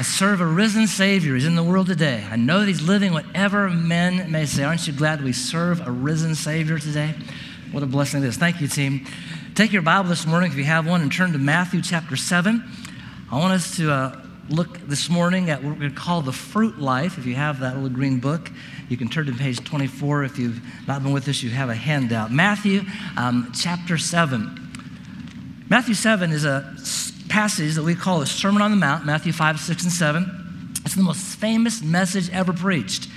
I serve a risen Savior. He's in the world today. I know that He's living whatever men may say. Aren't you glad we serve a risen Savior today? What a blessing it is. Thank you, team. Take your Bible this morning, if you have one, and turn to Matthew chapter 7. I want us to uh, look this morning at what to call the fruit life. If you have that little green book, you can turn to page 24. If you've not been with us, you have a handout. Matthew um, chapter 7. Matthew 7 is a passage that we call the Sermon on the Mount, Matthew 5, 6, and 7. It's the most famous message ever preached.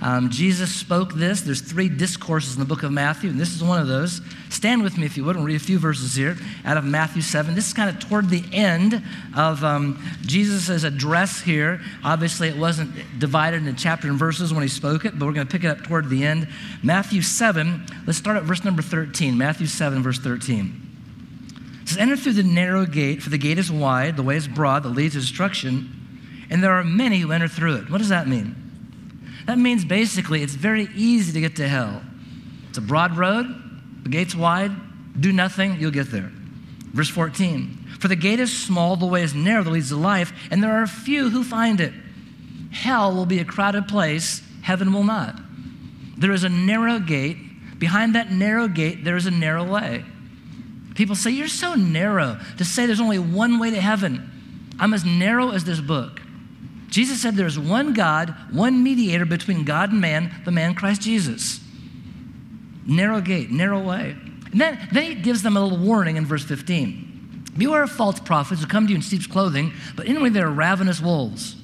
Um, Jesus spoke this. There's three discourses in the book of Matthew, and this is one of those. Stand with me, if you would, and read a few verses here out of Matthew 7. This is kind of toward the end of um, Jesus' address here. Obviously, it wasn't divided into chapter and verses when he spoke it, but we're going to pick it up toward the end. Matthew 7, let's start at verse number 13. Matthew 7, verse 13. Says, Enter through the narrow gate, for the gate is wide, the way is broad, that leads to destruction, and there are many who enter through it. What does that mean? That means basically it's very easy to get to hell. It's a broad road, the gate's wide, do nothing, you'll get there. Verse 14 For the gate is small, the way is narrow that leads to life, and there are few who find it. Hell will be a crowded place, heaven will not. There is a narrow gate. Behind that narrow gate, there is a narrow way. People say, You're so narrow to say there's only one way to heaven. I'm as narrow as this book. Jesus said there's one God, one mediator between God and man, the man Christ Jesus. Narrow gate, narrow way. And then, then he gives them a little warning in verse 15. Beware of false prophets who come to you in sheep's clothing, but inwardly they're ravenous wolves.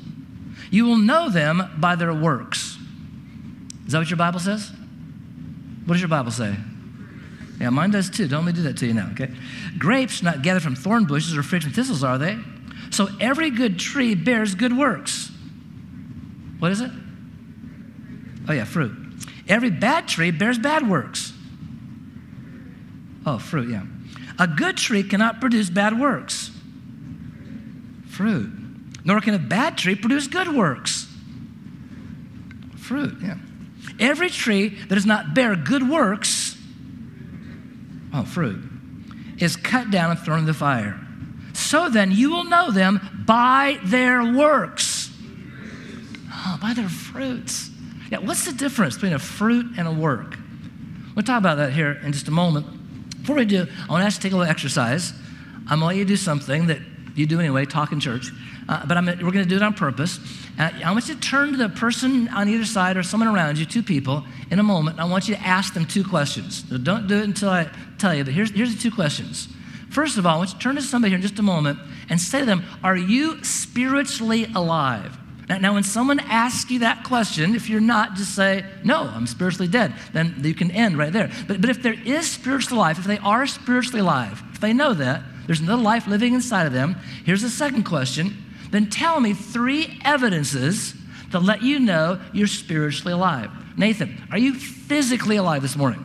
You will know them by their works. Is that what your Bible says? What does your Bible say? Yeah, mine does too. Don't let me do that to you now, okay? Grapes not gathered from thorn bushes or figs thistles, are they? So every good tree bears good works. What is it? Oh, yeah, fruit. Every bad tree bears bad works. Oh, fruit, yeah. A good tree cannot produce bad works. Fruit. Nor can a bad tree produce good works. Fruit, yeah. Every tree that does not bear good works, oh, fruit, is cut down and thrown in the fire. So then you will know them by their works. Oh, by their fruits. Yeah, what's the difference between a fruit and a work? We'll talk about that here in just a moment. Before we do, I want to ask you to take a little exercise. I'm going to let you do something that you do anyway, talk in church. Uh, but I'm, we're going to do it on purpose. Uh, I want you to turn to the person on either side or someone around you, two people, in a moment. I want you to ask them two questions. Don't do it until I tell you, but here's, here's the two questions. First of all, I want you to turn to somebody here in just a moment and say to them, Are you spiritually alive? Now, now, when someone asks you that question, if you're not, just say, No, I'm spiritually dead. Then you can end right there. But, but if there is spiritual life, if they are spiritually alive, if they know that, there's another life living inside of them, here's the second question. Then tell me three evidences to let you know you're spiritually alive. Nathan, are you physically alive this morning?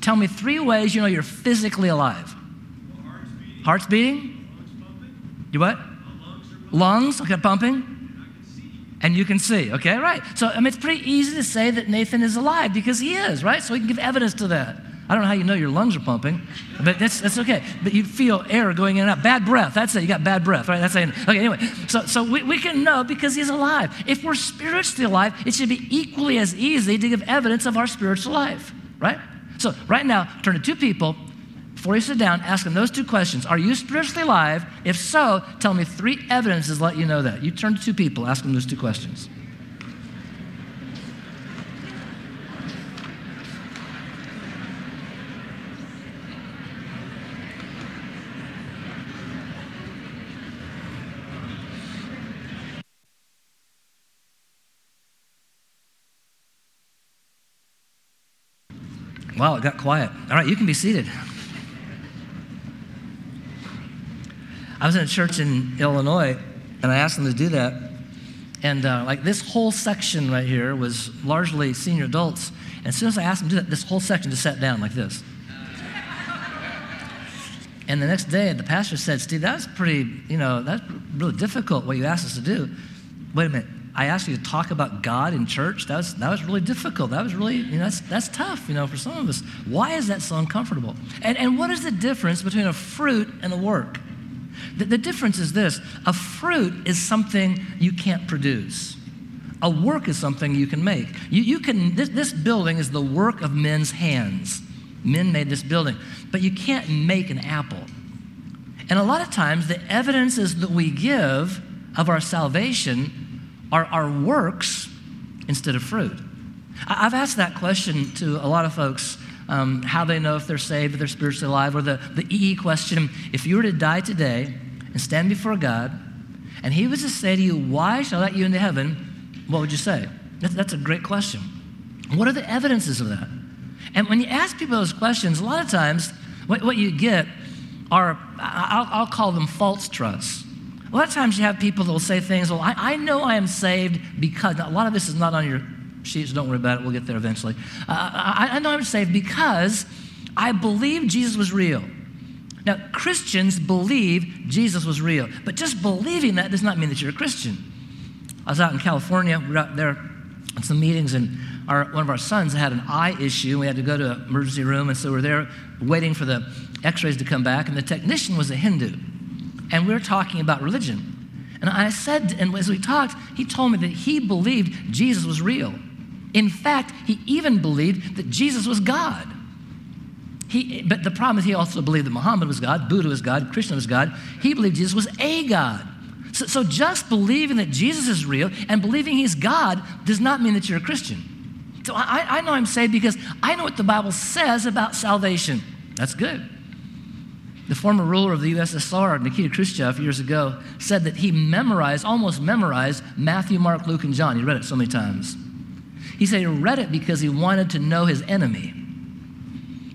Tell me three ways you know you're physically alive. Heart's beating? You what? Lungs, okay, pumping. And you can see, okay, right. So, I mean, it's pretty easy to say that Nathan is alive because he is, right? So we can give evidence to that. I don't know how you know your lungs are pumping, but that's, that's okay. But you feel air going in and out. Bad breath, that's it. You got bad breath, right? That's it. Okay, anyway. So, so we, we can know because he's alive. If we're spiritually alive, it should be equally as easy to give evidence of our spiritual life, right? So, right now, turn to two people before you sit down, ask them those two questions. Are you spiritually alive? If so, tell me three evidences let you know that. You turn to two people, ask them those two questions. Wow, it got quiet. All right, you can be seated. I was in a church in Illinois, and I asked them to do that. And uh, like this whole section right here was largely senior adults. And as soon as I asked them to do that, this whole section just sat down like this. and the next day, the pastor said, Steve, that's pretty, you know, that's really difficult what you asked us to do. Wait a minute. I asked you to talk about God in church. That was, that was really difficult. That was really, you know, that's, that's tough, you know, for some of us. Why is that so uncomfortable? And, and what is the difference between a fruit and a work? The, the difference is this a fruit is something you can't produce. A work is something you can make. You, you can, this, this building is the work of men's hands. Men made this building, but you can't make an apple. And a lot of times, the evidences that we give of our salvation are our works instead of fruit. I've asked that question to a lot of folks um, how they know if they're saved, if they're spiritually alive, or the, the EE question if you were to die today and stand before God, and He was to say to you, Why shall I let you into heaven? What would you say? That's, that's a great question. What are the evidences of that? And when you ask people those questions, a lot of times what, what you get are, I'll, I'll, call them false trusts. A lot of times you have people that will say things, well, I, I know I am saved because, a lot of this is not on your sheets, don't worry about it, we'll get there eventually. Uh, I, I know I'm saved because I believe Jesus was real. Now, Christians believe Jesus was real, but just believing that does not mean that you're a Christian. I was out in California, we were out there at some meetings, and our, one of our sons had an eye issue. We had to go to an emergency room, and so we're there waiting for the x rays to come back, and the technician was a Hindu. And we were talking about religion. And I said, and as we talked, he told me that he believed Jesus was real. In fact, he even believed that Jesus was God. He, but the problem is, he also believed that Muhammad was God, Buddha was God, Krishna was God. He believed Jesus was a God. So, so just believing that Jesus is real and believing he's God does not mean that you're a Christian. So I, I know I'm saved because I know what the Bible says about salvation. That's good. The former ruler of the USSR, Nikita Khrushchev, years ago, said that he memorized, almost memorized, Matthew, Mark, Luke, and John. He read it so many times. He said he read it because he wanted to know his enemy.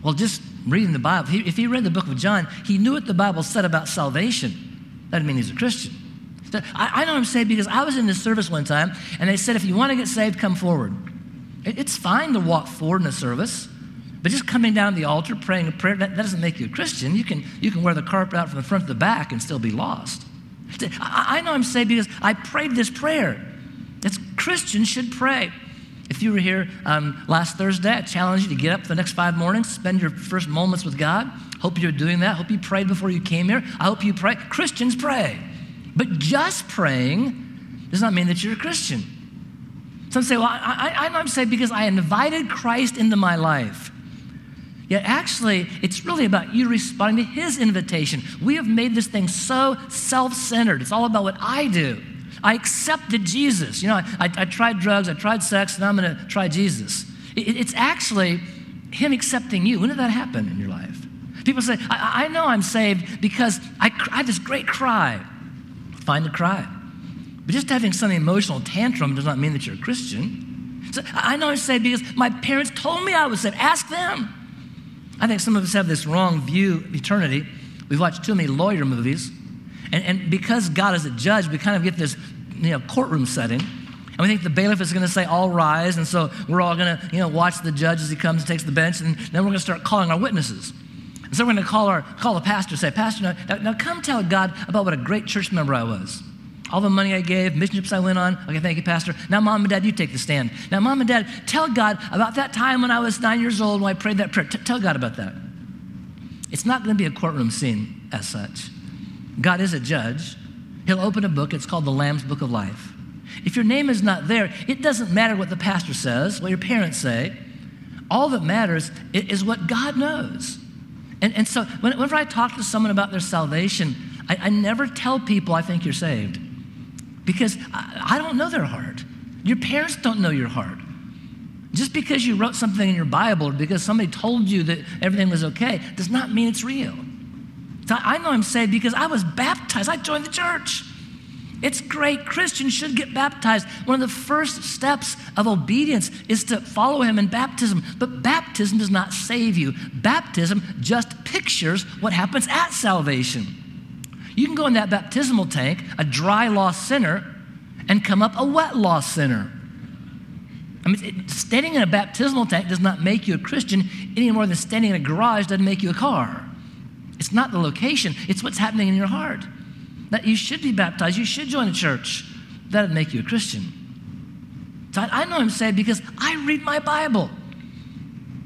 Well, just reading the Bible, if he read the book of John, he knew what the Bible said about salvation. That didn't mean he's a Christian. I, know I'm saved because I was in this service one time, and they said, if you want to get saved, come forward. It's fine to walk forward in a service, but just coming down the altar, praying a prayer, that, that doesn't make you a Christian. You can, you can wear the carpet out from the front to the back and still be lost. I, I know I'm saved because I prayed this prayer. Christians should pray. If you were here um, last Thursday, I challenge you to get up for the next five mornings, spend your first moments with God. Hope you're doing that. Hope you prayed before you came here. I hope you pray. Christians pray. But just praying does not mean that you're a Christian. Some say, well, I, I, I'm saved because I invited Christ into my life. Yet actually, it's really about you responding to his invitation. We have made this thing so self centered. It's all about what I do. I accepted Jesus. You know, I, I, tried drugs, I tried sex, and I'm going to try Jesus. It, it's actually Him accepting you. When did that happen in your life? People say, I, I know I'm saved because I, I had this great cry. Find the cry. But just having some emotional tantrum does not mean that you're a Christian. So I know I'm saved because my parents told me I was saved. Ask them. I think some of us have this wrong view of eternity. We've watched too many lawyer movies. And, and because God is a judge, we kind of get this you know, courtroom setting. And we think the bailiff is going to say, all rise. And so we're all going to you know, watch the judge as he comes and takes the bench. And then we're going to start calling our witnesses. And so we're going to call, our, call the pastor say, Pastor, now, now come tell God about what a great church member I was. All the money I gave, mission trips I went on. Okay, thank you, Pastor. Now, mom and dad, you take the stand. Now, mom and dad, tell God about that time when I was nine years old when I prayed that prayer. T- tell God about that. It's not going to be a courtroom scene as such. God is a judge. He'll open a book, it's called the Lamb's Book of Life. If your name is not there, it doesn't matter what the pastor says, what your parents say. All that matters is what God knows. And, and so whenever I talk to someone about their salvation, I, I never tell people I think you're saved because I, I don't know their heart. Your parents don't know your heart. Just because you wrote something in your Bible or because somebody told you that everything was okay does not mean it's real. I know I'm saved because I was baptized. I joined the church. It's great. Christians should get baptized. One of the first steps of obedience is to follow Him in baptism. But baptism does not save you, baptism just pictures what happens at salvation. You can go in that baptismal tank, a dry lost sinner, and come up a wet lost sinner. I mean, standing in a baptismal tank does not make you a Christian any more than standing in a garage doesn't make you a car. It's not the location, it's what's happening in your heart. That you should be baptized, you should join a church. That'd make you a Christian. So I, I know I'm saved because I read my Bible.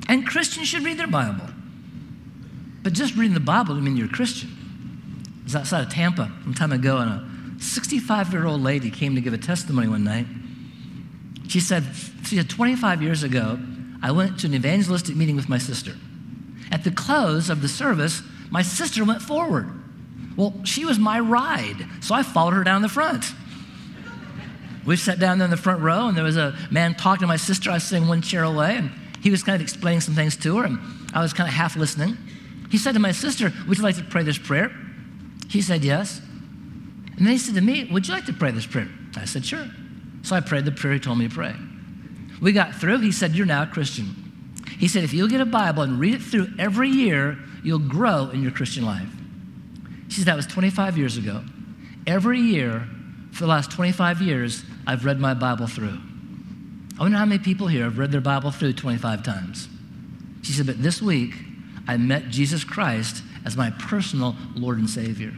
And Christians should read their Bible. But just reading the Bible doesn't mean you're a Christian. Was outside of Tampa some time ago, and a 65 year old lady came to give a testimony one night. She said, she said, 25 years ago, I went to an evangelistic meeting with my sister. At the close of the service, my sister went forward. Well, she was my ride, so I followed her down the front. We sat down there in the front row, and there was a man talking to my sister. I was sitting one chair away, and he was kind of explaining some things to her, and I was kind of half listening. He said to my sister, Would you like to pray this prayer? She said, Yes. And then he said to me, Would you like to pray this prayer? I said, Sure. So I prayed the prayer he told me to pray. We got through. He said, You're now a Christian. He said, If you'll get a Bible and read it through every year, you'll grow in your Christian life. She said, That was 25 years ago. Every year for the last 25 years, I've read my Bible through. I wonder how many people here have read their Bible through 25 times. She said, But this week, I met Jesus Christ as my personal Lord and Savior.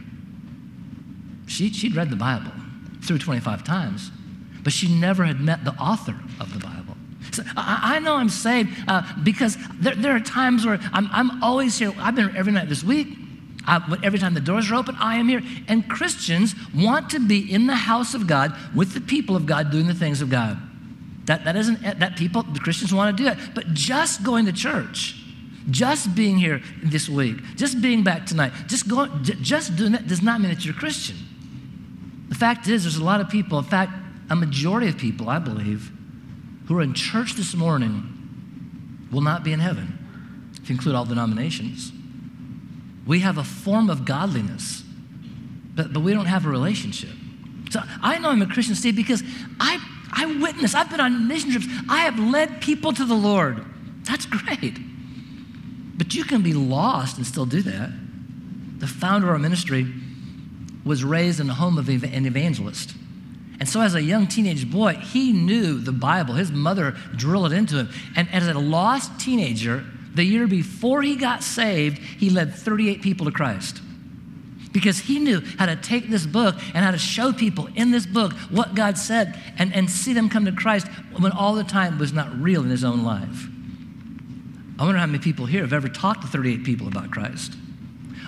She, she'd read the Bible through 25 times, but she never had met the author of the Bible. I, I know I'm saved uh, because there, there, are times where I'm, I'm always here. I've been here every night this week. I, every time the doors are open, I am here. And Christians want to be in the house of God with the people of God doing the things of God. That, that isn't that people, the Christians want to do that. But just going to church, just being here this week, just being back tonight, just going, just doing that does not mean that you're a Christian. The fact is, there's a lot of people, in fact, a majority of people, I believe, who are in church this morning will not be in heaven, if you include all denominations. We have a form of godliness, but, but we don't have a relationship. So I know I'm a Christian, Steve, because I, I witness, I've been on mission trips, I have led people to the Lord. That's great. But you can be lost and still do that. The founder of our ministry was raised in the home of an evangelist. And so, as a young teenage boy, he knew the Bible. His mother drilled it into him. And as a lost teenager, the year before he got saved, he led 38 people to Christ. Because he knew how to take this book and how to show people in this book what God said and, and see them come to Christ when all the time was not real in his own life. I wonder how many people here have ever talked to 38 people about Christ.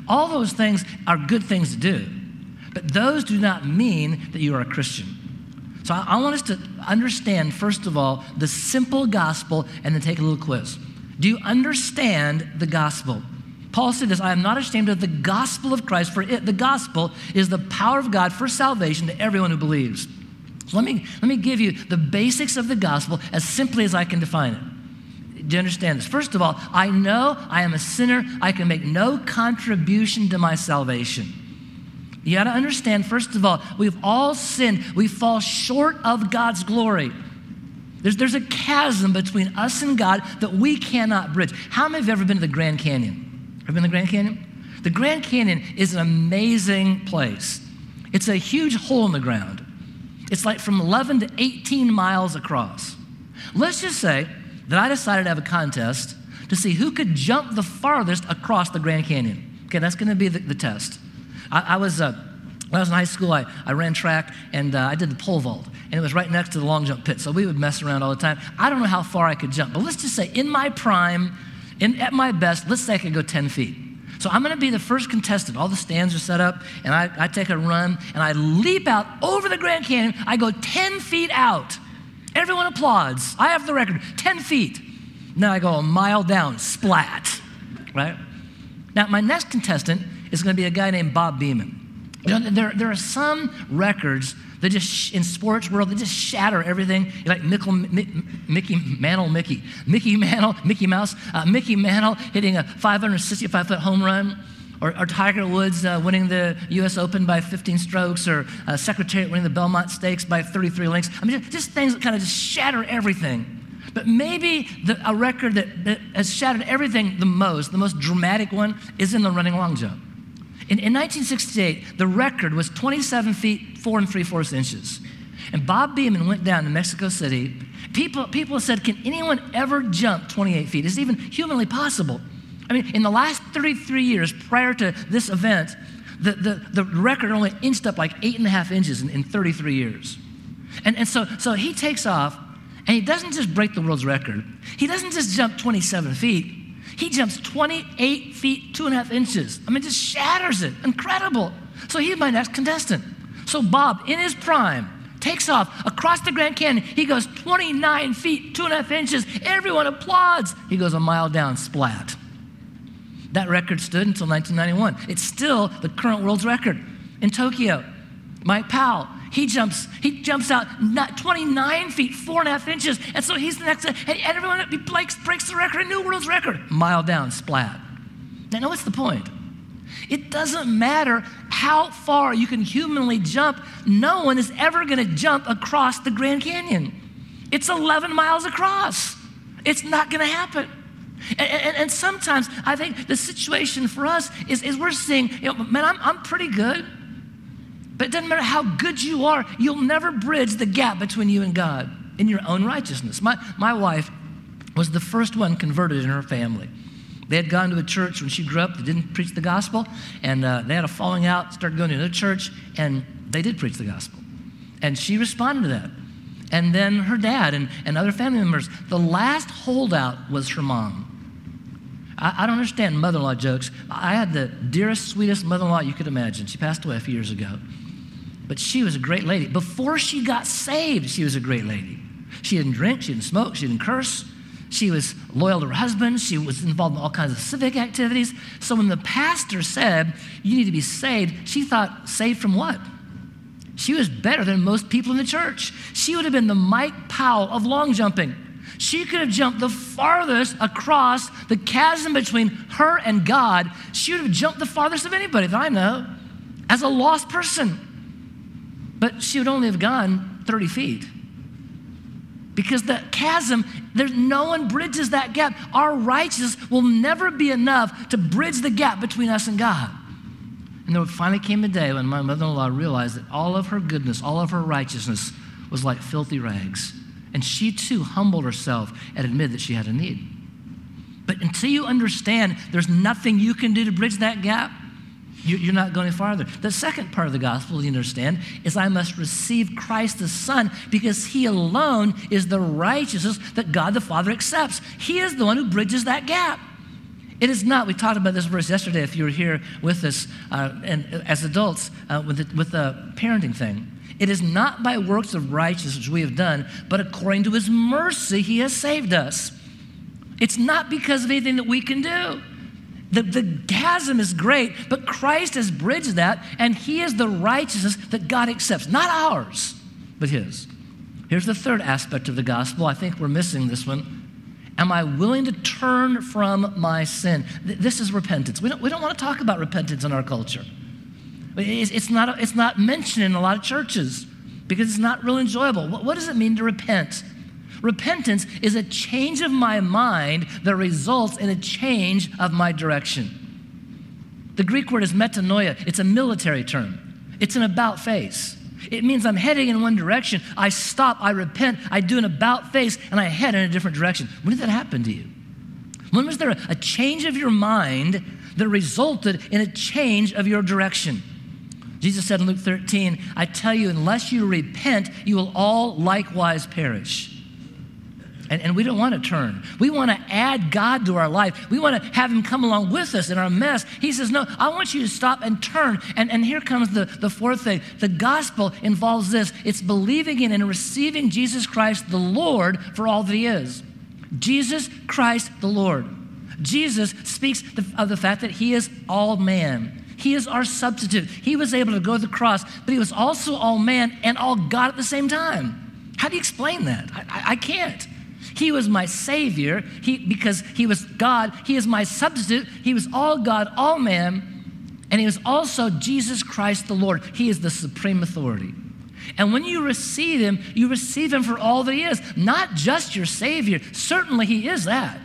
All those things are good things to do, but those do not mean that you are a Christian. So I, I want us to understand, first of all, the simple gospel and then take a little quiz. Do you understand the gospel? Paul said this I am not ashamed of the gospel of Christ, for it, the gospel, is the power of God for salvation to everyone who believes. So let me, let me give you the basics of the gospel as simply as I can define it. Do you understand this? First of all, I know I am a sinner. I can make no contribution to my salvation. You got to understand, first of all, we've all sinned. We fall short of God's glory. There's, there's a chasm between us and God that we cannot bridge. How many have ever been to the Grand Canyon? Ever been to the Grand Canyon? The Grand Canyon is an amazing place. It's a huge hole in the ground. It's like from 11 to 18 miles across. Let's just say that I decided to have a contest to see who could jump the farthest across the Grand Canyon. Okay, that's going to be the, the test. I, I was, uh, when I was in high school, I, I ran track and uh, I did the pole vault and it was right next to the long jump pit. So we would mess around all the time. I don't know how far I could jump, but let's just say in my prime, in, at my best, let's say I could go 10 feet. So I'm going to be the first contestant. All the stands are set up, and I, I take a run, and I leap out over the Grand Canyon. I go 10 feet out. Everyone applauds. I have the record 10 feet. Now I go a mile down, splat, right? Now, my next contestant is going to be a guy named Bob Beamon. You know, there, there are some records they just, in sports world, they just shatter everything. Like Mickle, Mickey Mantle, Mickey. Mickey Mantle, Mickey Mouse. Uh, Mickey Mantle hitting a 565 foot home run. Or, or Tiger Woods uh, winning the U.S. Open by 15 strokes, or uh, Secretariat winning the Belmont Stakes by 33 lengths. I mean, just, just things that kind of just shatter everything. But maybe the, a record that, that has shattered everything the most, the most dramatic one, is in the running long jump. In, in 1968, the record was 27 feet, 4 and 3 fourths inches. And Bob Beamon went down to Mexico City. People, people said, Can anyone ever jump 28 feet? Is it even humanly possible? I mean, in the last 33 years prior to this event, the, the, the record only inched up like eight and a half inches in, in 33 years. And, and so, so he takes off, and he doesn't just break the world's record, he doesn't just jump 27 feet. He jumps 28 feet, two and a half inches. I mean, just shatters it. Incredible. So he's my next contestant. So Bob, in his prime, takes off across the Grand Canyon. He goes 29 feet, two and a half inches. Everyone applauds. He goes a mile down, splat. That record stood until 1991. It's still the current world's record. In Tokyo, Mike Powell, he jumps, he jumps out 29 feet, four and a half inches. And so he's the next, and everyone breaks, breaks the record, a new world's record. Mile down, splat. Now, what's the point? It doesn't matter how far you can humanly jump, no one is ever going to jump across the Grand Canyon. It's 11 miles across. It's not going to happen. And, and, and, sometimes I think the situation for us is, is we're seeing, you know, man, I'm, I'm pretty good. But it doesn't matter how good you are, you'll never bridge the gap between you and God in your own righteousness. My, my wife was the first one converted in her family. They had gone to a church when she grew up that didn't preach the gospel, and uh, they had a falling out, started going to another church, and they did preach the gospel. And she responded to that. And then her dad and, and other family members. The last holdout was her mom. I, I don't understand mother in law jokes. I had the dearest, sweetest mother in law you could imagine. She passed away a few years ago. But she was a great lady. Before she got saved, she was a great lady. She didn't drink, she didn't smoke, she didn't curse. She was loyal to her husband. She was involved in all kinds of civic activities. So when the pastor said, You need to be saved, she thought, Saved from what? She was better than most people in the church. She would have been the Mike Powell of long jumping. She could have jumped the farthest across the chasm between her and God. She would have jumped the farthest of anybody that I know as a lost person. But she would only have gone 30 feet because the chasm, there's no one bridges that gap. Our righteousness will never be enough to bridge the gap between us and God. And there finally came a day when my mother in law realized that all of her goodness, all of her righteousness was like filthy rags. And she too humbled herself and admitted that she had a need. But until you understand there's nothing you can do to bridge that gap, you're not going farther. The second part of the gospel, you understand, is I must receive Christ the Son because He alone is the righteousness that God the Father accepts. He is the one who bridges that gap. It is not, we talked about this verse yesterday if you were here with us uh, and as adults uh, with, the, with the parenting thing. It is not by works of righteousness we have done, but according to His mercy, He has saved us. It's not because of anything that we can do. The, the chasm is great, but Christ has bridged that, and He is the righteousness that God accepts, not ours, but His. Here's the third aspect of the gospel. I think we're missing this one. Am I willing to turn from my sin? This is repentance. We don't, we don't want to talk about repentance in our culture. It's, it's, not, it's not mentioned in a lot of churches because it's not real enjoyable. What, what does it mean to repent? Repentance is a change of my mind that results in a change of my direction. The Greek word is metanoia, it's a military term, it's an about face. It means I'm heading in one direction. I stop, I repent, I do an about face, and I head in a different direction. When did that happen to you? When was there a change of your mind that resulted in a change of your direction? Jesus said in Luke 13, I tell you, unless you repent, you will all likewise perish. And, and we don't want to turn. We want to add God to our life. We want to have Him come along with us in our mess. He says, No, I want you to stop and turn. And, and here comes the, the fourth thing the gospel involves this it's believing in and receiving Jesus Christ, the Lord, for all that He is. Jesus Christ, the Lord. Jesus speaks of the fact that He is all man. He is our substitute. He was able to go to the cross, but He was also all man and all God at the same time. How do you explain that? I, I can't. He was my Savior he, because He was God. He is my substitute. He was all God, all man. And He was also Jesus Christ the Lord. He is the supreme authority. And when you receive Him, you receive Him for all that He is, not just your Savior. Certainly, He is that.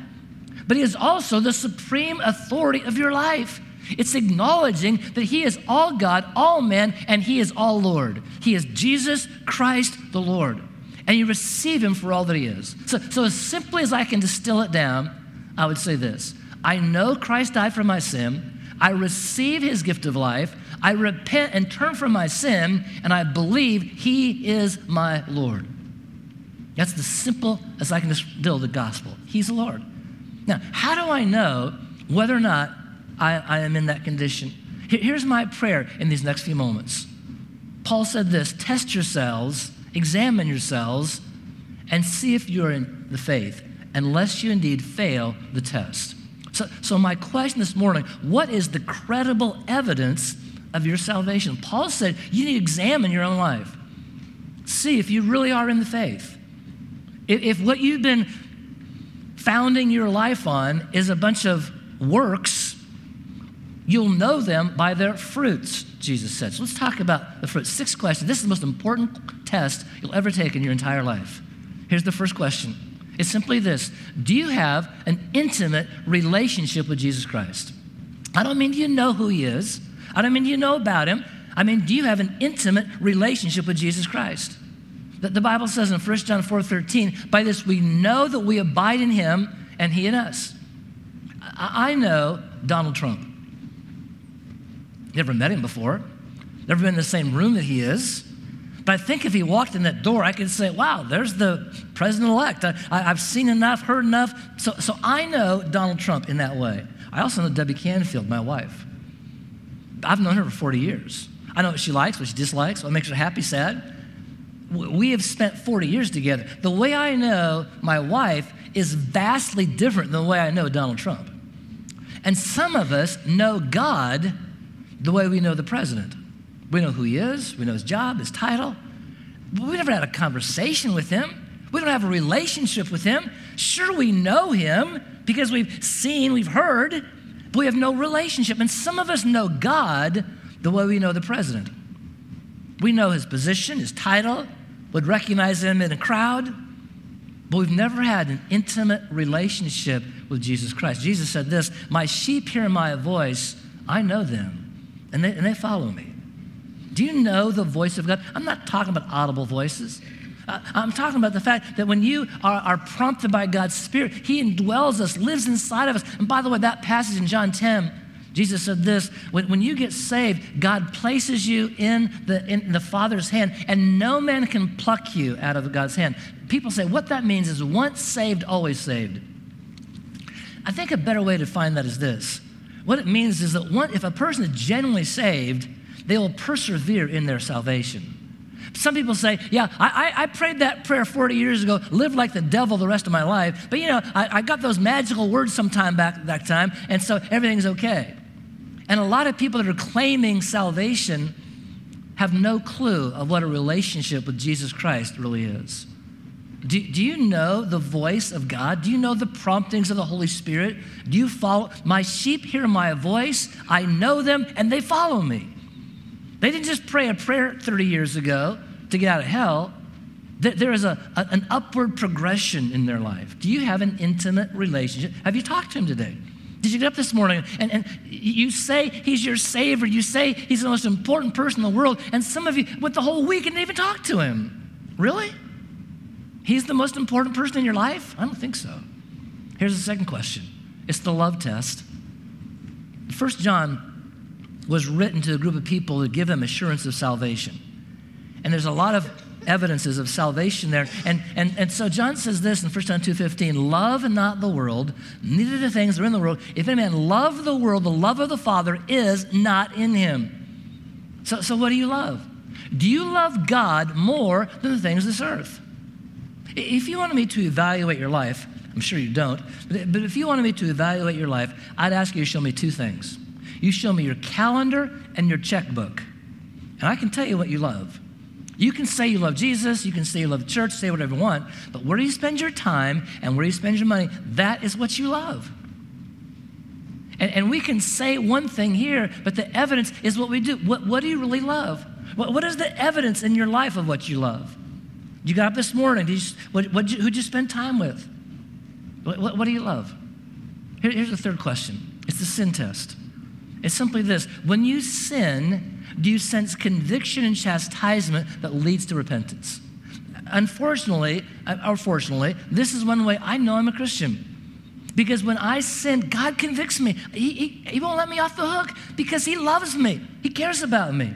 But He is also the supreme authority of your life. It's acknowledging that He is all God, all man, and He is all Lord. He is Jesus Christ the Lord and you receive him for all that he is. So, so as simply as I can distill it down, I would say this I know Christ died for my sin. I receive his gift of life. I repent and turn from my sin, and I believe he is my Lord. That's the simple as I can distill the gospel. He's the Lord. Now, how do I know whether or not I, I am in that condition? Here's my prayer in these next few moments. Paul said this test yourselves, examine yourselves, and see if you're in the faith, unless you indeed fail the test. So, so my question this morning what is the credible evidence of your salvation? Paul said you need to examine your own life. See if you really are in the faith. If, if what you've been founding your life on is a bunch of works, you'll know them by their fruits, Jesus said. So let's talk about the fruits. Six questions. This is the most important test you'll ever take in your entire life. Here's the first question it's simply this Do you have an intimate relationship with Jesus Christ? I don't mean do you know who he is, I don't mean do you know about him. I mean, do you have an intimate relationship with Jesus Christ? The Bible says in 1 John 4 13, by this we know that we abide in him and he in us. I know Donald Trump. Never met him before, never been in the same room that he is. But I think if he walked in that door, I could say, wow, there's the president elect. I, have seen enough, heard enough. So, so I know Donald Trump in that way. I also know Debbie Canfield, my wife. I've known her for 40 years. I know what she likes, what she dislikes, what makes her happy, sad. We have spent 40 years together. The way I know my wife is vastly different than the way I know Donald Trump. And some of us know God the way we know the president. We know who he is, we know his job, his title. But we never had a conversation with him. We don't have a relationship with him. Sure, we know him because we've seen, we've heard, but we have no relationship. And some of us know God the way we know the president. We know his position, his title, would recognize him in a crowd, but we've never had an intimate relationship with Jesus Christ. Jesus said this My sheep hear my voice, I know them, and they, and they follow me. Do you know the voice of God? I'm not talking about audible voices. I'm talking about the fact that when you are, are, prompted by God's Spirit, He indwells us, lives inside of us. And by the way, that passage in John 10, Jesus said this when, when you get saved, God places you in the, in the Father's hand, and no man can pluck you out of God's hand. People say what that means is once saved, always saved. I think a better way to find that is this. What it means is that one, if a person is genuinely saved, they will persevere in their salvation. Some people say, Yeah, I, I, prayed that prayer 40 years ago, lived like the devil the rest of my life, but you know, I, I got those magical words sometime back that time, and so everything's okay. And a lot of people that are claiming salvation have no clue of what a relationship with Jesus Christ really is. Do, do you know the voice of God? Do you know the promptings of the Holy Spirit? Do you follow? My sheep hear my voice. I know them and they follow me. They didn't just pray a prayer 30 years ago to get out of hell. There is a, a, an upward progression in their life. Do you have an intimate relationship? Have you talked to him today? Did you get up this morning and, and you say he's your savior? You say he's the most important person in the world, and some of you went the whole week and didn't even talk to him. Really? He's the most important person in your life? I don't think so. Here's the second question it's the love test. First John was written to a group of people to give them assurance of salvation. And there's a lot of evidences of salvation there. And, and, and so John says this in 1 John 2.15, love not the world, neither the things that are in the world. If any man love the world, the love of the Father is not in him. So, so what do you love? Do you love God more than the things of this earth? If you wanted me to evaluate your life, I'm sure you don't, but, if you wanted me to evaluate your life, I'd ask you to show me two things. You show me your calendar and your checkbook, and I can tell you what you love. You can say you love Jesus, you can say you love church, say whatever you want, but where do you spend your time and where do you spend your money? That is what you love. And, and we can say one thing here, but the evidence is what we do. What, what do you really love? What, what is the evidence in your life of what you love? You got up this morning. Did you, what, what, who'd you spend time with? What, what, what do you love? Here, here's the third question it's the sin test. It's simply this when you sin, do you sense conviction and chastisement that leads to repentance? Unfortunately, uh, or fortunately, this is one way I know I'm a Christian. Because when I sin, God convicts me. He, he, he won't let me off the hook because He loves me, He cares about me.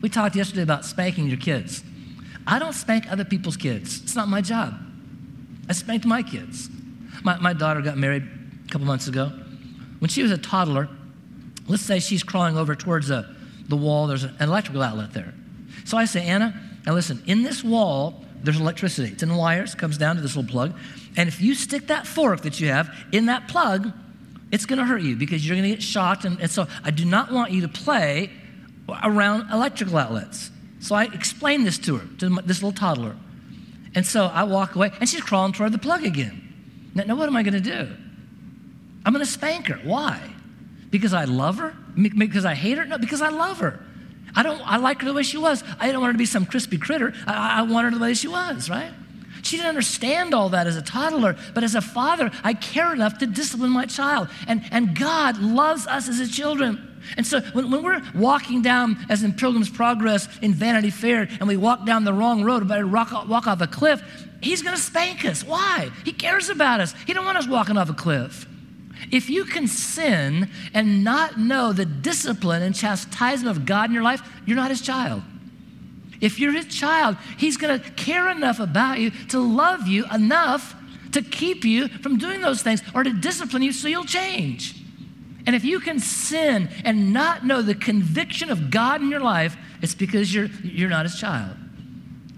We talked yesterday about spanking your kids. I don't spank other people's kids, it's not my job. I spanked my kids. My, my daughter got married a couple months ago. When she was a toddler, Let's say she's crawling over towards a, the wall, there's an electrical outlet there. So I say, Anna, now listen, in this wall, there's electricity. It's in wires, comes down to this little plug. And if you stick that fork that you have in that plug, it's going to hurt you because you're going to get shocked. And, and, so I do not want you to play around electrical outlets. So I explain this to her, to this little toddler. And so I walk away, and she's crawling toward the plug again. Now, now what am I going to do? I'm going to spank her. Why? Because I love her? Because I hate her? No, because I love her. I don't. I like her the way she was. I don't want her to be some crispy critter. I, I want her the way she was, right? She didn't understand all that as a toddler, but as a father, I care enough to discipline my child. And, and God loves us as his children. And so when, when we're walking down, as in Pilgrim's Progress in Vanity Fair, and we walk down the wrong road, about to walk, walk off a cliff, he's going to spank us. Why? He cares about us. He don't want us walking off a cliff. If you can sin and not know the discipline and chastisement of God in your life, you're not his child. If you're his child, he's going to care enough about you to love you enough to keep you from doing those things or to discipline you so you'll change. And if you can sin and not know the conviction of God in your life, it's because you're, you're not his child.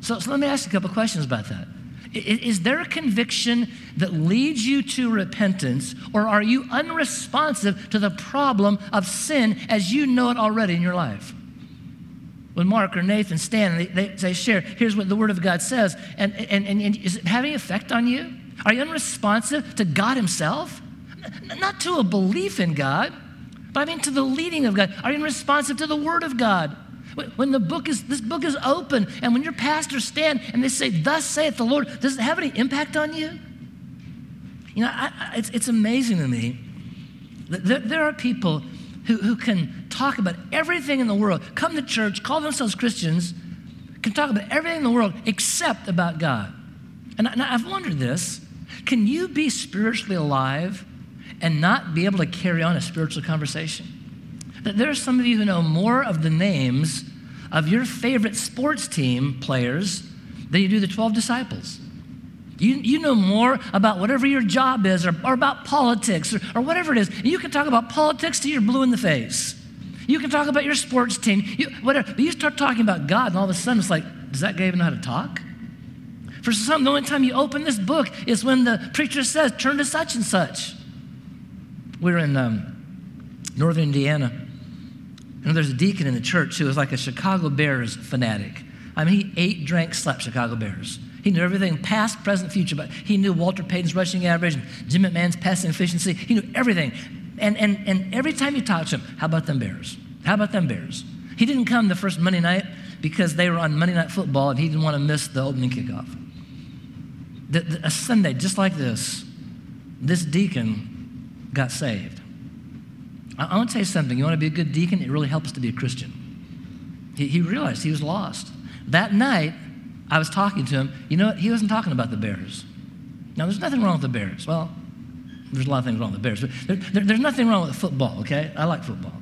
So, so let me ask you a couple questions about that. Is there a conviction that leads you to repentance, or are you unresponsive to the problem of sin as you know it already in your life? When Mark or Nathan stand and they, they, they share, here's what the Word of God says, and, and, and, and is it having effect on you? Are you unresponsive to God Himself? Not to a belief in God, but I mean to the leading of God. Are you responsive to the Word of God? When the book is, this book is open, and when your pastors stand and they say, Thus saith the Lord, does it have any impact on you? You know, I, I, it's, it's amazing to me that there, there are people who, who can talk about everything in the world, come to church, call themselves Christians, can talk about everything in the world except about God. And, I, and I've wondered this can you be spiritually alive and not be able to carry on a spiritual conversation? There are some of you who know more of the names of your favorite sports team players than you do the 12 disciples. You, you know more about whatever your job is or, or about politics or, or whatever it is. You can talk about politics till you're blue in the face. You can talk about your sports team, you, whatever. But you start talking about God, and all of a sudden it's like, does that guy even know how to talk? For some, the only time you open this book is when the preacher says, turn to such and such. We are in um, northern Indiana know, there's a deacon in the church who was like a Chicago Bears fanatic. I mean, he ate, drank, slept Chicago Bears. He knew everything past, present, future, but he knew Walter Payton's rushing average and Jim McMahon's passing efficiency. He knew everything. And, and, and every time you talked to him, how about them Bears? How about them Bears? He didn't come the first Monday night because they were on Monday Night Football and he didn't want to miss the opening kickoff. The, the, a Sunday just like this, this deacon got saved. I, I want to tell you something. You want to be a good deacon? It really helps to be a Christian. He, he realized he was lost. That night, I was talking to him. You know what? He wasn't talking about the Bears. Now, there's nothing wrong with the Bears. Well, there's a lot of things wrong with the Bears, but there, there, there's nothing wrong with football, okay? I like football.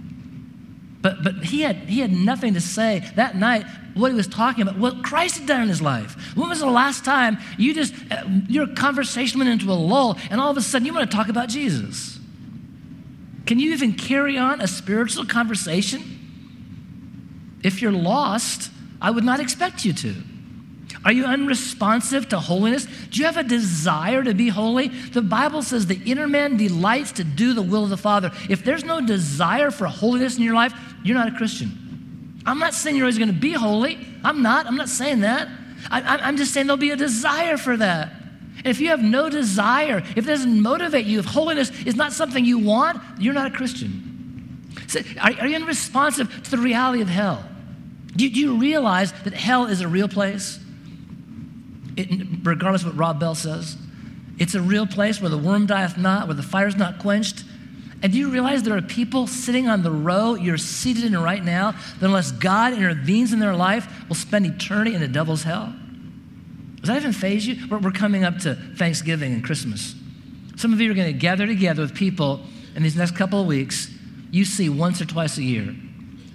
But, but he, had, he had nothing to say that night what he was talking about, what Christ had done in his life. When was the last time you just, uh, your conversation went into a lull and all of a sudden you want to talk about Jesus? Can you even carry on a spiritual conversation? If you're lost, I would not expect you to. Are you unresponsive to holiness? Do you have a desire to be holy? The Bible says the inner man delights to do the will of the Father. If there's no desire for holiness in your life, you're not a Christian. I'm not saying you're always going to be holy. I'm not. I'm not saying that. I, am just saying there'll be a desire for that. And if you have no desire, if it doesn't motivate you, if holiness is not something you want, you're not a Christian. So are, are, you unresponsive to the reality of hell? Do, do you realize that hell is a real place? It, regardless of what Rob Bell says, it's a real place where the worm dieth not, where the fire's not quenched. And do you realize there are people sitting on the row you're seated in right now that, unless God intervenes in their life, will spend eternity in the devil's hell? Does that even phase you? We're, we're coming up to Thanksgiving and Christmas. Some of you are going to gather together with people in these next couple of weeks you see once or twice a year.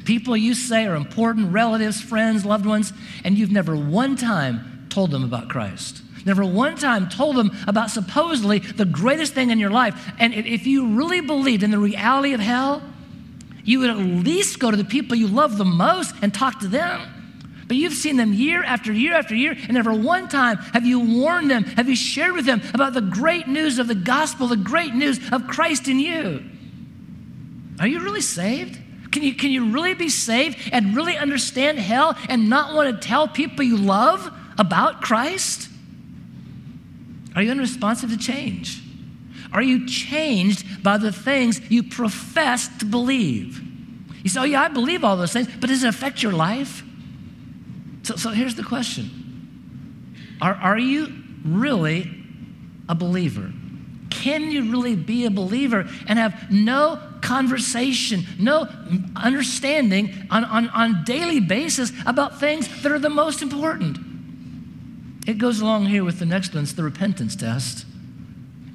People you say are important, relatives, friends, loved ones, and you've never one time told them about Christ. Never one time told them about supposedly the greatest thing in your life. And if you really believed in the reality of hell, You would at least go to the people you love the most and talk to them. But you've seen them year after year after year, and never one time have you warned them, have you shared with them about the great news of the gospel, the great news of Christ in you. Are you really saved? Can you, can you really be saved and really understand hell and not want to tell people you love about Christ? Are you unresponsive to change? Are you changed by the things you profess to believe? You say, Oh, yeah, I believe all those things, but does it affect your life? So, so here's the question are, are you really a believer? Can you really be a believer and have no conversation, no understanding on, on, on daily basis about things that are the most important? It goes along here with the next one, it's the repentance test.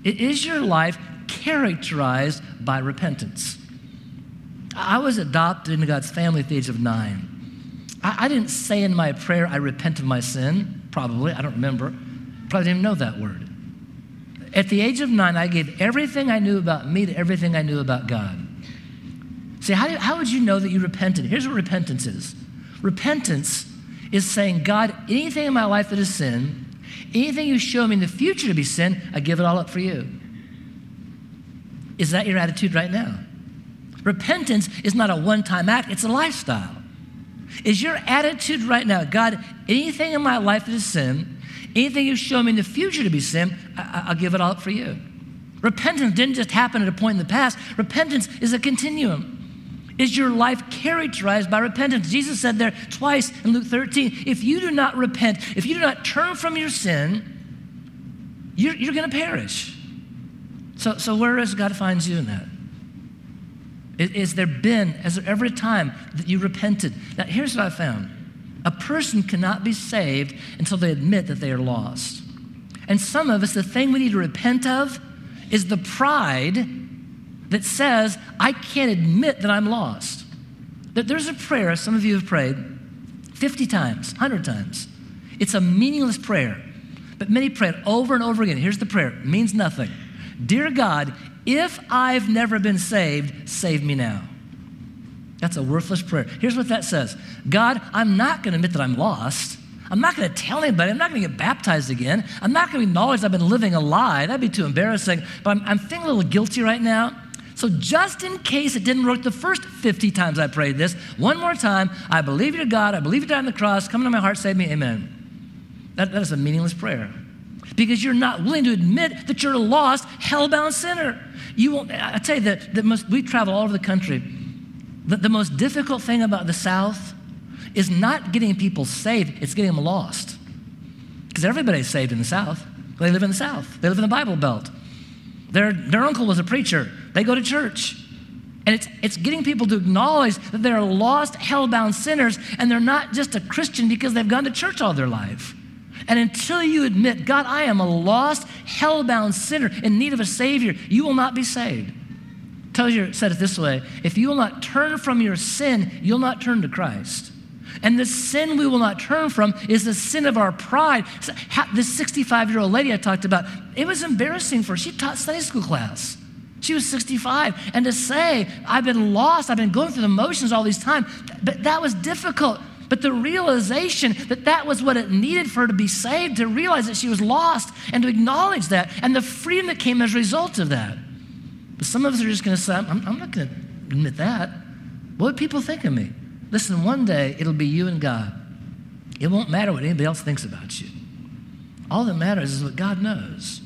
Is your life characterized by repentance? I was adopted into God's family at the age of nine. I, I didn't say in my prayer, I repent of my sin, probably, I don't remember. Probably didn't know that word. At the age of nine, I gave everything I knew about me to everything I knew about God. See, how, how would you know that you repented? Here's what repentance is repentance is saying, God, anything in my life that is sin, anything you show me in the future to be sin, I give it all up for you. Is that your attitude right now? Repentance is not a one time act, it's a lifestyle. Is your attitude right now, God, anything in my life that is sin, anything you show me in the future to be sin, I- will give it all up for you. Repentance didn't just happen at a point in the past, repentance is a continuum. Is your life characterized by repentance? Jesus said there twice in Luke 13 if you do not repent, if you do not turn from your sin, you're, you're going to perish. So, so where does God find you in that? Is, is there been, has there ever a time that you repented? Now, here's what I found a person cannot be saved until they admit that they are lost. And some of us, the thing we need to repent of is the pride that says, I can't admit that I'm lost. There's a prayer some of you have prayed 50 times, 100 times. It's a meaningless prayer, but many pray it over and over again. Here's the prayer it means nothing. Dear God, if I've never been saved, save me now. That's a worthless prayer. Here's what that says God, I'm not going to admit that I'm lost. I'm not going to tell anybody. I'm not going to get baptized again. I'm not going to acknowledge I've been living a lie. That'd be too embarrassing. But I'm, I'm feeling a little guilty right now. So, just in case it didn't work the first 50 times I prayed this, one more time, I believe you're God, I believe you died on the cross, come into my heart, save me, amen. That, that is a meaningless prayer because you're not willing to admit that you're a lost, hell-bound sinner. You won't, I tell you that, that most, we travel all over the country. The, the most difficult thing about the South is not getting people saved, it's getting them lost. Because everybody's saved in the South. They live in the South, they live in the Bible Belt. Their, their uncle was a preacher. They go to church. And it's, it's getting people to acknowledge that they're lost, hell-bound sinners, and they're not just a Christian because they've gone to church all their life. And until you admit, God, I am a lost, hell-bound sinner in need of a Savior, you will not be saved. Tells you, said it this way: if you will not turn from your sin, you'll not turn to Christ. And the sin we will not turn from is the sin of our pride. This 65 year old lady I talked about, it was embarrassing for her. She taught Sunday school class. She was 65. And to say, I've been lost, I've been going through the motions all these time, but that was difficult. But the realization that that was what it needed for her to be saved, to realize that she was lost and to acknowledge that, and the freedom that came as a result of that. But some of us are just going to say, I'm, I'm not going to admit that. What would people think of me? Listen, one day it'll be you and God. It won't matter what anybody else thinks about you. All that matters is what God knows.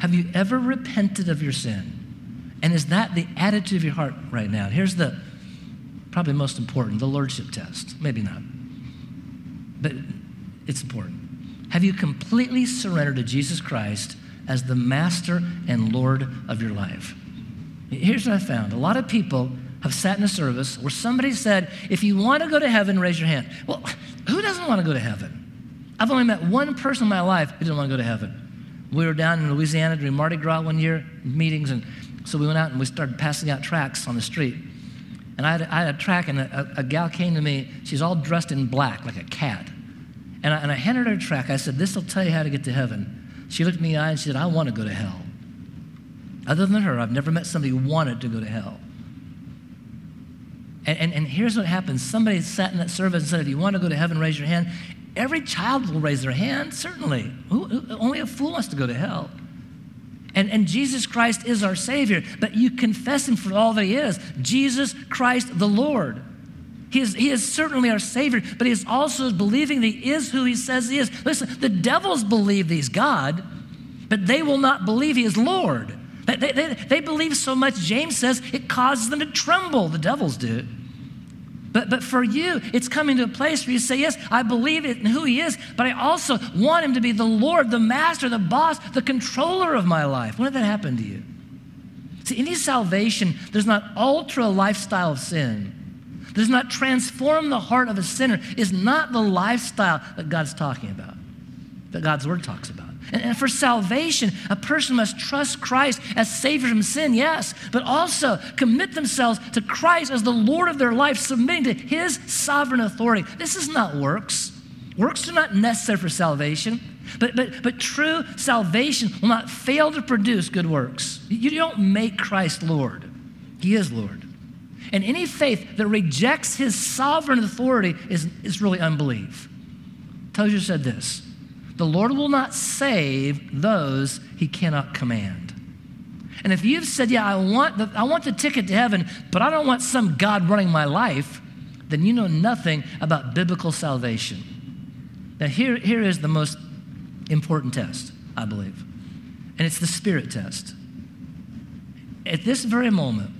Have you ever repented of your sin? And is that the attitude of your heart right now? Here's the probably most important the Lordship test. Maybe not, but it's important. Have you completely surrendered to Jesus Christ as the master and Lord of your life? Here's what I found a lot of people have sat in a service where somebody said, if you want to go to heaven, raise your hand. Well, who doesn't want to go to heaven? I've only met one person in my life who didn't want to go to heaven. We were down in Louisiana during Mardi Gras one year, meetings, and so we went out and we started passing out tracts on the street. And I had, I had a track, and a, a, gal came to me. She's all dressed in black, like a cat. And I, and I handed her a track. I said, This will tell you how to get to heaven. She looked me in the eye and she said, I want to go to hell. Other than her, I've never met somebody who wanted to go to hell. And, and, and here's what happens somebody sat in that service and said, if you want to go to heaven, raise your hand. Every child will raise their hand, certainly. Who, who, only a fool wants to go to hell. And, and Jesus Christ is our Savior, but you confess Him for all that He is Jesus Christ the Lord. He is, he is certainly our Savior, but He is also believing that He is who He says He is. Listen, the devils believe He's God, but they will not believe He is Lord. They, they, they believe so much, James says, it causes them to tremble. The devils do. But, but for you, it's coming to a place where you say, Yes, I believe in who He is, but I also want Him to be the Lord, the Master, the boss, the controller of my life. When did that happen to you? See, any salvation does not alter a lifestyle of sin, does not transform the heart of a sinner, is not the lifestyle that God's talking about, that God's Word talks about. And, for salvation, a person must trust Christ as Savior from sin, yes, but also commit themselves to Christ as the Lord of their life, submitting to His sovereign authority. This is not works. Works are not necessary for salvation, but, but, but true salvation will not fail to produce good works. You don't make Christ Lord, He is Lord. And any faith that rejects His sovereign authority is, is really unbelief. Tozer said this the Lord will not save those he cannot command. And if you've said, Yeah, I want the, I want the ticket to heaven, but I don't want some God running my life, then you know nothing about biblical salvation. Now, here, here is the most important test, I believe, and it's the spirit test. At this very moment,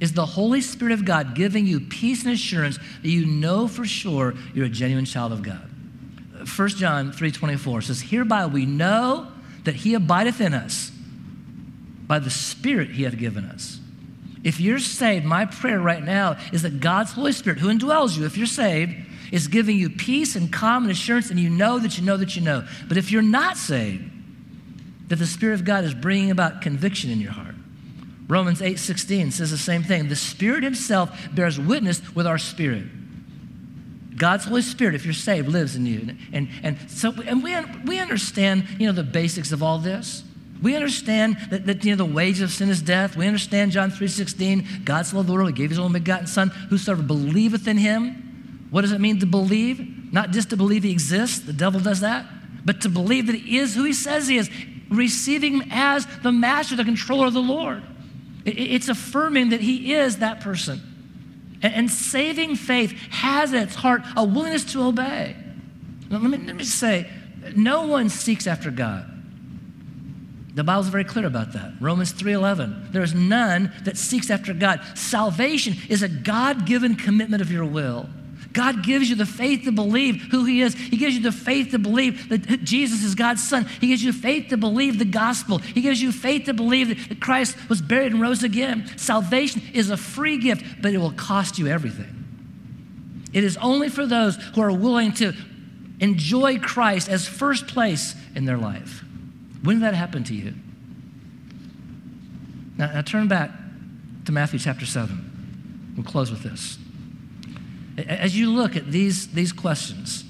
is the Holy Spirit of God giving you peace and assurance that you know for sure you're a genuine child of God? 1 John 3:24 says, "Hereby we know that he abideth in us by the Spirit he hath given us." If you're saved, my prayer right now is that God's Holy Spirit, who indwells you, if you're saved, is giving you peace and calm and assurance, and you know that you know that you know. But if you're not saved, that the Spirit of God is bringing about conviction in your heart. Romans 8:16 says the same thing. The Spirit Himself bears witness with our spirit God's Holy Spirit, if you're saved, lives in you. And, and so and we, we understand, you know, the basics of all this. We understand that, that you know, the wage of sin is death. We understand John 3.16, God so loved the world, he gave his only begotten son, whosoever believeth in him. What does it mean to believe? Not just to believe he exists, the devil does that, but to believe that he is who he says he is, receiving him as the master, the controller of the Lord. It, it's affirming that he is that person. And, saving faith has at its heart a willingness to obey. Let, me, let me say, no one seeks after God. The Bible's very clear about that. Romans 3:11. There is none that seeks after God. Salvation is a God-given commitment of your will. God gives you the faith to believe who He is. He gives you the faith to believe that Jesus is God's Son. He gives you faith to believe the gospel. He gives you faith to believe that Christ was buried and rose again. Salvation is a free gift, but it will cost you everything. It is only for those who are willing to enjoy Christ as first place in their life. When did that happen to you? Now, now turn back to Matthew chapter 7. We'll close with this. As you look at these, these questions,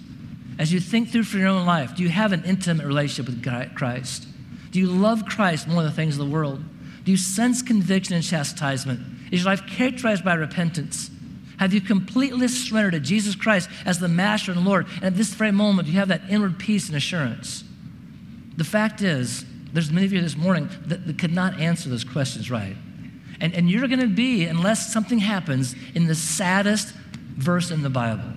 as you think through for your own life, do you have an intimate relationship with Christ? Do you love Christ more than the things of the world? Do you sense conviction and chastisement? Is your life characterized by repentance? Have you completely surrendered to Jesus Christ as the Master and Lord? And at this very moment, do you have that inward peace and assurance. The fact is, there's many of you this morning that, that could not answer those questions right. And, and you're going to be, unless something happens, in the saddest, verse in the Bible.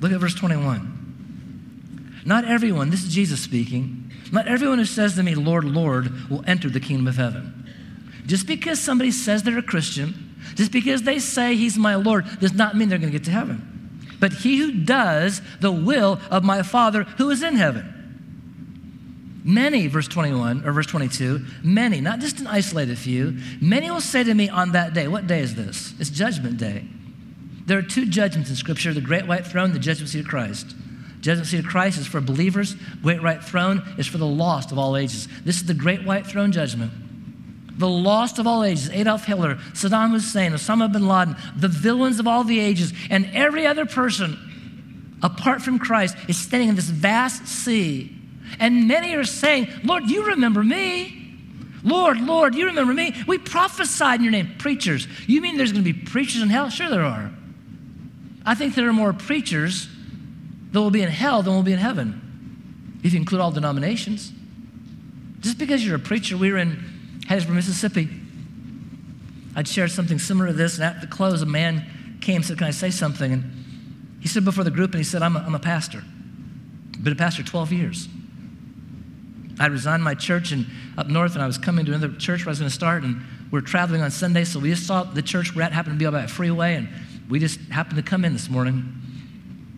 Look at verse 21. Not everyone, this is Jesus speaking, not everyone who says to me, Lord, Lord, will enter the kingdom of heaven. Just because somebody says they're a Christian, just because they say he's my Lord, does not mean they're going to get to heaven. But he who does the will of my Father who is in heaven. Many, verse 21 or verse 22, many, not just an isolated few, many will say to me on that day, what day is this? It's judgment day. There are two judgments in Scripture the great white throne, the judgment seat of Christ. Judgment seat of Christ is for believers, great white throne is for the lost of all ages. This is the great white throne judgment. The lost of all ages, Adolf Hitler, Saddam Hussein, Osama bin Laden, the villains of all the ages, and every other person apart from Christ is standing in this vast sea. And many are saying, Lord, you remember me. Lord, Lord, you remember me? We prophesied in your name. Preachers. You mean there's going to be preachers in hell? Sure, there are. I think there are more preachers that will be in hell than will be in heaven, if you include all denominations. Just because you're a preacher, we were in Hattiesburg, Mississippi. I'd shared something similar to this, and at the close, a man came and said, Can I say something? And he stood before the group and he said, I'm a, I'm a pastor. Been a pastor 12 years. I resigned my church and up north, and I was coming to another church where I was going to start, and we are traveling on Sunday, so we just saw the church we're at happened to be about a freeway, and we just happened to come in this morning.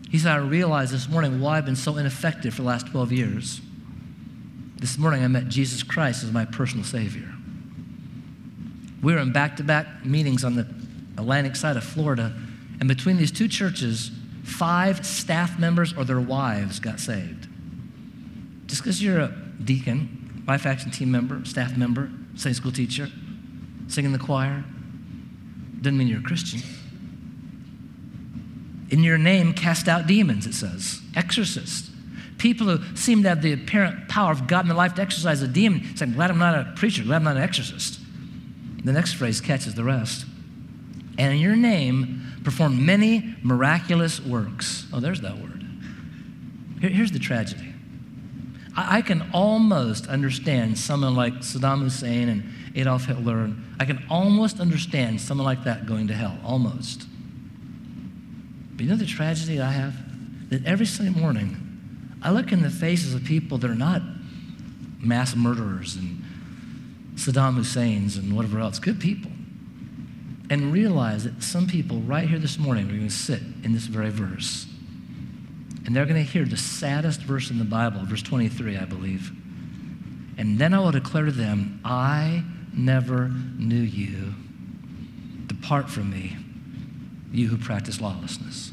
He said, I realized this morning why I've been so ineffective for the last 12 years. This morning I met Jesus Christ as my personal Savior. We were in back to back meetings on the Atlantic side of Florida, and between these two churches, five staff members or their wives got saved. Just because you're a deacon, life action team member, staff member, Sunday school teacher, singing the choir, doesn't mean you're a Christian. In your name, cast out demons, it says. Exorcists. People who seem to have the apparent power of God in their life to exorcise a demon. I'm glad I'm not a preacher, glad I'm not an exorcist. The next phrase catches the rest. And in your name, perform many miraculous works. Oh, there's that word. Here, here's the tragedy. I, I can almost understand someone like Saddam Hussein and Adolf Hitler. I can almost understand someone like that going to hell, almost. But you know the tragedy I have? That every Sunday morning, I look in the faces of people that are not mass murderers and Saddam Husseins and whatever else, good people, and realize that some people right here this morning are going to sit in this very verse. And they're going to hear the saddest verse in the Bible, verse 23, I believe. And then I will declare to them, I never knew you. Depart from me, you who practice lawlessness.